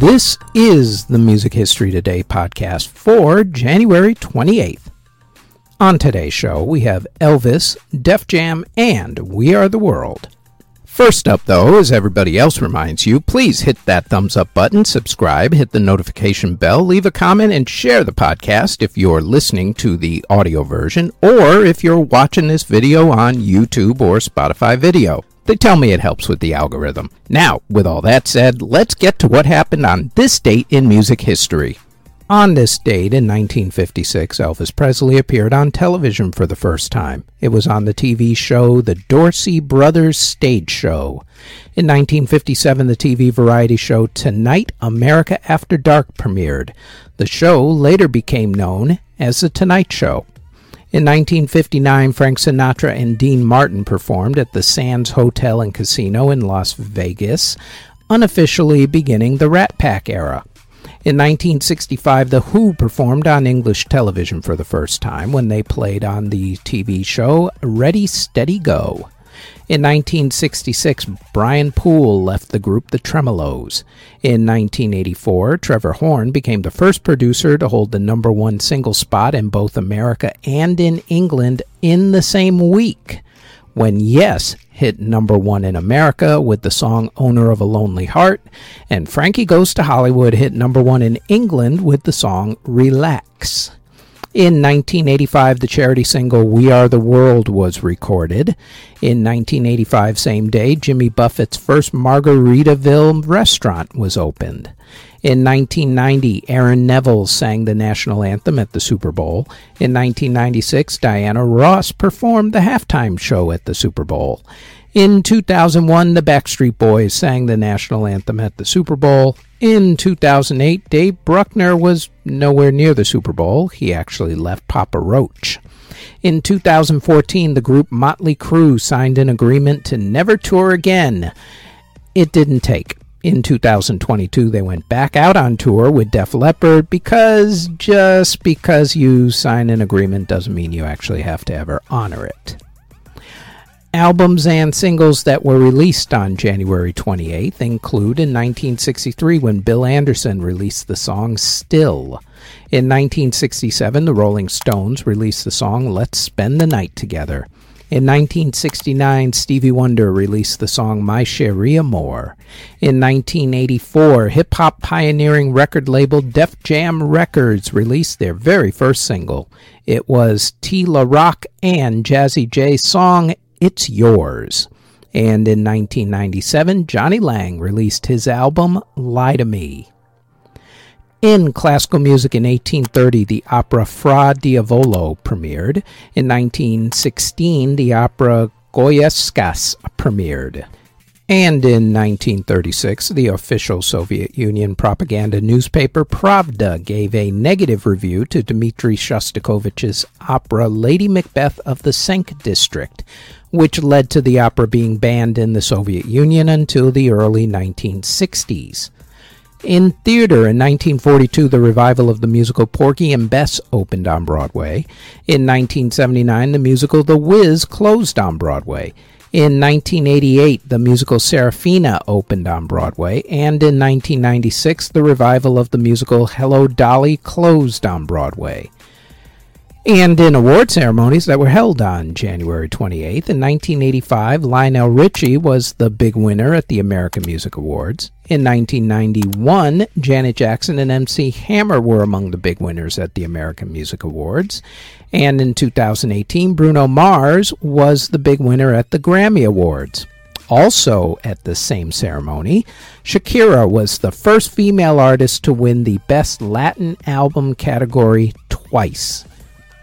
This is the Music History Today podcast for January 28th. On today's show, we have Elvis, Def Jam, and We Are the World. First up, though, as everybody else reminds you, please hit that thumbs up button, subscribe, hit the notification bell, leave a comment, and share the podcast if you're listening to the audio version or if you're watching this video on YouTube or Spotify video. They tell me it helps with the algorithm. Now, with all that said, let's get to what happened on this date in music history. On this date in 1956, Elvis Presley appeared on television for the first time. It was on the TV show The Dorsey Brothers Stage Show. In 1957, the TV variety show Tonight America After Dark premiered. The show later became known as The Tonight Show. In 1959, Frank Sinatra and Dean Martin performed at the Sands Hotel and Casino in Las Vegas, unofficially beginning the Rat Pack era. In 1965, The Who performed on English television for the first time when they played on the TV show Ready Steady Go. In 1966, Brian Poole left the group The Tremeloes. In 1984, Trevor Horn became the first producer to hold the number one single spot in both America and in England in the same week. When Yes hit number one in America with the song Owner of a Lonely Heart, and Frankie Goes to Hollywood hit number one in England with the song Relax. In 1985, the charity single We Are the World was recorded. In 1985, same day, Jimmy Buffett's first Margaritaville restaurant was opened. In 1990, Aaron Neville sang the national anthem at the Super Bowl. In 1996, Diana Ross performed the halftime show at the Super Bowl. In 2001, the Backstreet Boys sang the national anthem at the Super Bowl. In 2008, Dave Buckner was nowhere near the Super Bowl. He actually left Papa Roach. In 2014, the group Motley Crue signed an agreement to never tour again. It didn't take. In 2022, they went back out on tour with Def Leppard because just because you sign an agreement doesn't mean you actually have to ever honor it albums and singles that were released on January 28th include in 1963 when Bill Anderson released the song Still. In 1967, the Rolling Stones released the song Let's Spend the Night Together. In 1969, Stevie Wonder released the song My Cherie Amour. In 1984, hip hop pioneering record label Def Jam Records released their very first single. It was T La Rock and Jazzy Jay's song it's Yours. And in 1997, Jonny Lang released his album Lie to Me. In classical music in 1830, the opera Fra Diavolo premiered. In 1916, the opera Goyescas premiered. And in 1936, the official Soviet Union propaganda newspaper Pravda gave a negative review to Dmitri Shostakovich's opera Lady Macbeth of the Mtsensk District, which led to the opera being banned in the Soviet Union until the early 1960s. In theater, in 1942, the revival of the musical Porgy and Bess opened on Broadway. In 1979, the musical The Wiz closed on Broadway. In 1988, the musical Sarafina opened on Broadway, and in 1996, the revival of the musical Hello Dolly closed on Broadway. And in award ceremonies that were held on January 28th, in 1985, Lionel Richie was the big winner at the American Music Awards. In 1991, Janet Jackson and MC Hammer were among the big winners at the American Music Awards. And in 2018, Bruno Mars was the big winner at the Grammy Awards. Also at the same ceremony, Shakira was the first female artist to win the Best Latin Album category twice.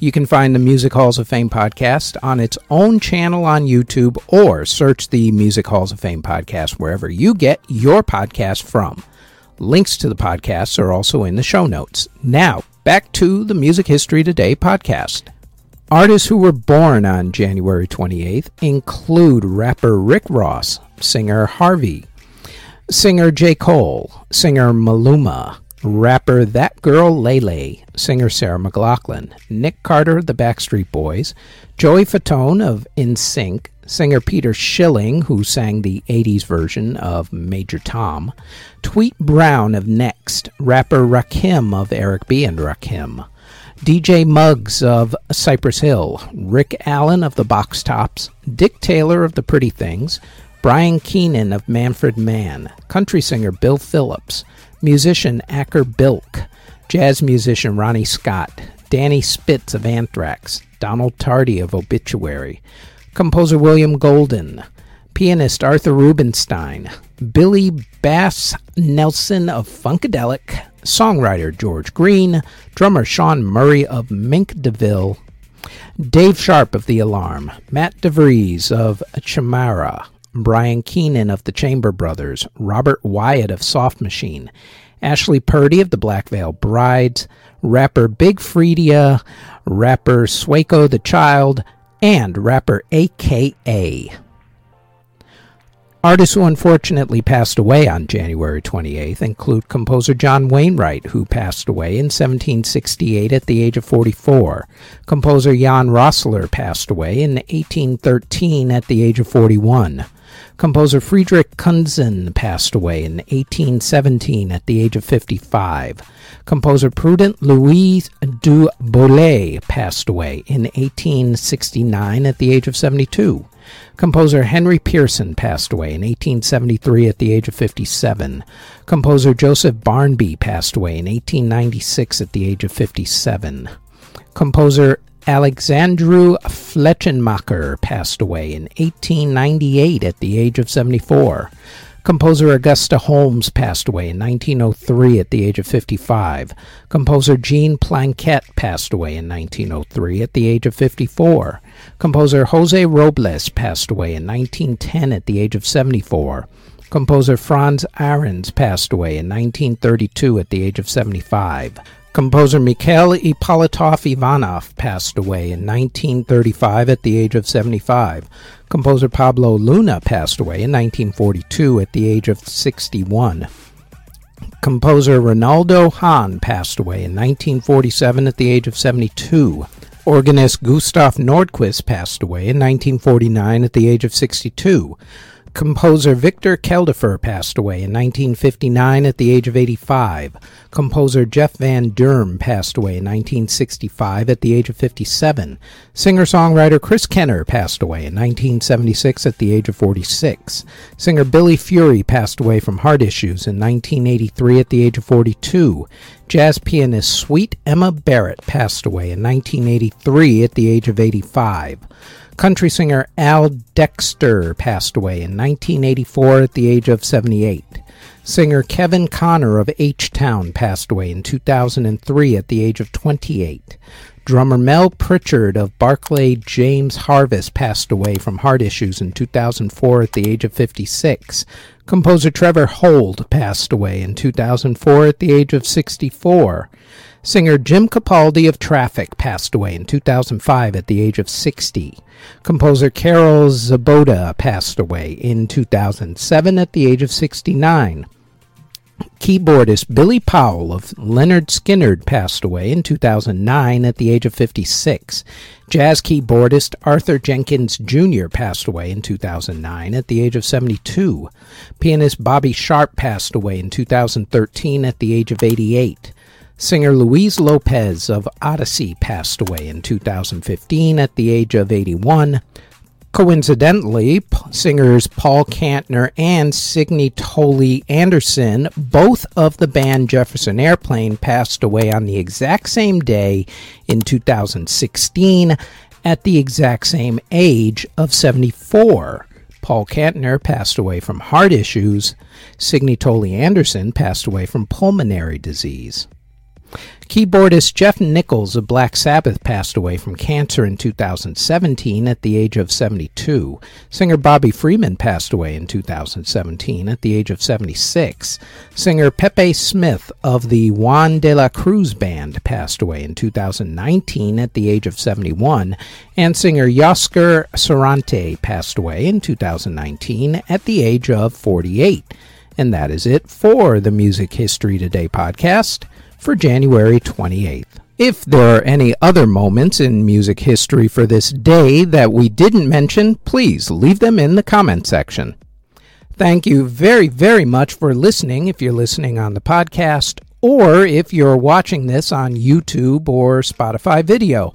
You can find the Music Halls of Fame podcast on its own channel on YouTube or search the Music Halls of Fame podcast wherever you get your podcast from. Links to the podcasts are also in the show notes. Now, back to the Music History Today podcast. Artists who were born on January 28th include rapper Rick Ross, singer Harvey, singer J. Cole, singer Maluma, rapper That Girl Lay Lay, singer Sarah McLachlan, Nick Carter of the Backstreet Boys, Joey Fatone of NSYNC, singer Peter Schilling, who sang the 80s version of Major Tom, Tweet Brown of Next, rapper Rakim of Eric B. and Rakim, DJ Muggs of Cypress Hill, Rick Allen of the Box Tops, Dick Taylor of the Pretty Things, Brian Keenan of Manfred Mann, country singer Bill Phillips, musician Acker Bilk, jazz musician Ronnie Scott, Danny Spitz of Anthrax, Donald Tardy of Obituary, composer William Golden, pianist Arthur Rubinstein, Billy Bass Nelson of Funkadelic, songwriter George Green, drummer Sean Murray of Mink DeVille, Dave Sharp of The Alarm, Matt DeVries of Chimaira, Brian Keenan of the Chamber Brothers, Robert Wyatt of Soft Machine, Ashley Purdy of the Black Veil Brides, rapper Big Freedia, rapper Swaco the Child, and rapper AKA. Artists who unfortunately passed away on January 28th include composer John Wainwright, who passed away in 1768 at the age of 44. Composer Jan Rossler passed away in 1813 at the age of 41. Composer Friedrich Kunzen passed away in 1817 at the age of 55. Composer Prudent Louis du Boulay passed away in 1869 at the age of 72. Composer Henry Pierson passed away in 1873 at the age of 57. Composer Joseph Barnby passed away in 1896 at the age of 57. Composer Alexandru Flechtenmacher passed away in 1898 at the age of 74. Composer Augusta Holmes passed away in 1903 at the age of 55. Composer Jean Planquette passed away in 1903 at the age of 54. Composer Jose Robles passed away in 1910 at the age of 74. Composer Franz Ahrens passed away in 1932 at the age of 75. Composer Mikhail Ippolitov Ivanov passed away in 1935 at the age of 75. Composer Pablo Luna passed away in 1942 at the age of 61. Composer Ronaldo Hahn passed away in 1947 at the age of 72. Organist Gustav Nordquist passed away in 1949 at the age of 62. Composer Victor Keldorfer passed away in 1959 at the age of 85. Composer Jef Van Durme passed away in 1965 at the age of 57. Singer-songwriter Chris Kenner passed away in 1976 at the age of 46. Singer Billy Fury passed away from heart issues in 1983 at the age of 42. Jazz pianist Sweet Emma Barrett passed away in 1983 at the age of 85. Country singer Al Dexter passed away in 1984 at the age of 78. Singer Kevin Connor of H Town passed away in 2003 at the age of 28. Drummer Mel Pritchard of Barclay James Harvest passed away from heart issues in 2004 at the age of 56. Composer Trevor Hold passed away in 2004 at the age of 64. Singer Jim Capaldi of Traffic passed away in 2005 at the age of 60. Composer Carol Zaboda passed away in 2007 at the age of 69. Keyboardist Billy Powell of Lynyrd Skynyrd passed away in 2009 at the age of 56. Jazz keyboardist Arthur Jenkins Jr. passed away in 2009 at the age of 72. Pianist Bobby Sharp passed away in 2013 at the age of 88. Singer Luis Lopez of Odyssey passed away in 2015 at the age of 81. Coincidentally, singers Paul Kantner and Signe Toly Anderson, both of the band Jefferson Airplane, passed away on the exact same day in 2016 at the exact same age of 74. Paul Kantner passed away from heart issues. Signe Toly Anderson passed away from pulmonary disease. Keyboardist Geoff Nicholls of Black Sabbath passed away from cancer in 2017 at the age of 72. Singer Bobby Freeman passed away in 2017 at the age of 76. Singer Pepe Smith of the Juan de la Cruz Band passed away in 2019 at the age of 71. And singer Yoskar Sarante passed away in 2019 at the age of 48. And that is it for the Music History Today podcast for January 28th. If there are any other moments in music history for this day that we didn't mention, please leave them in the comment section. Thank you very, very much for listening if you're listening on the podcast or if you're watching this on YouTube or Spotify video.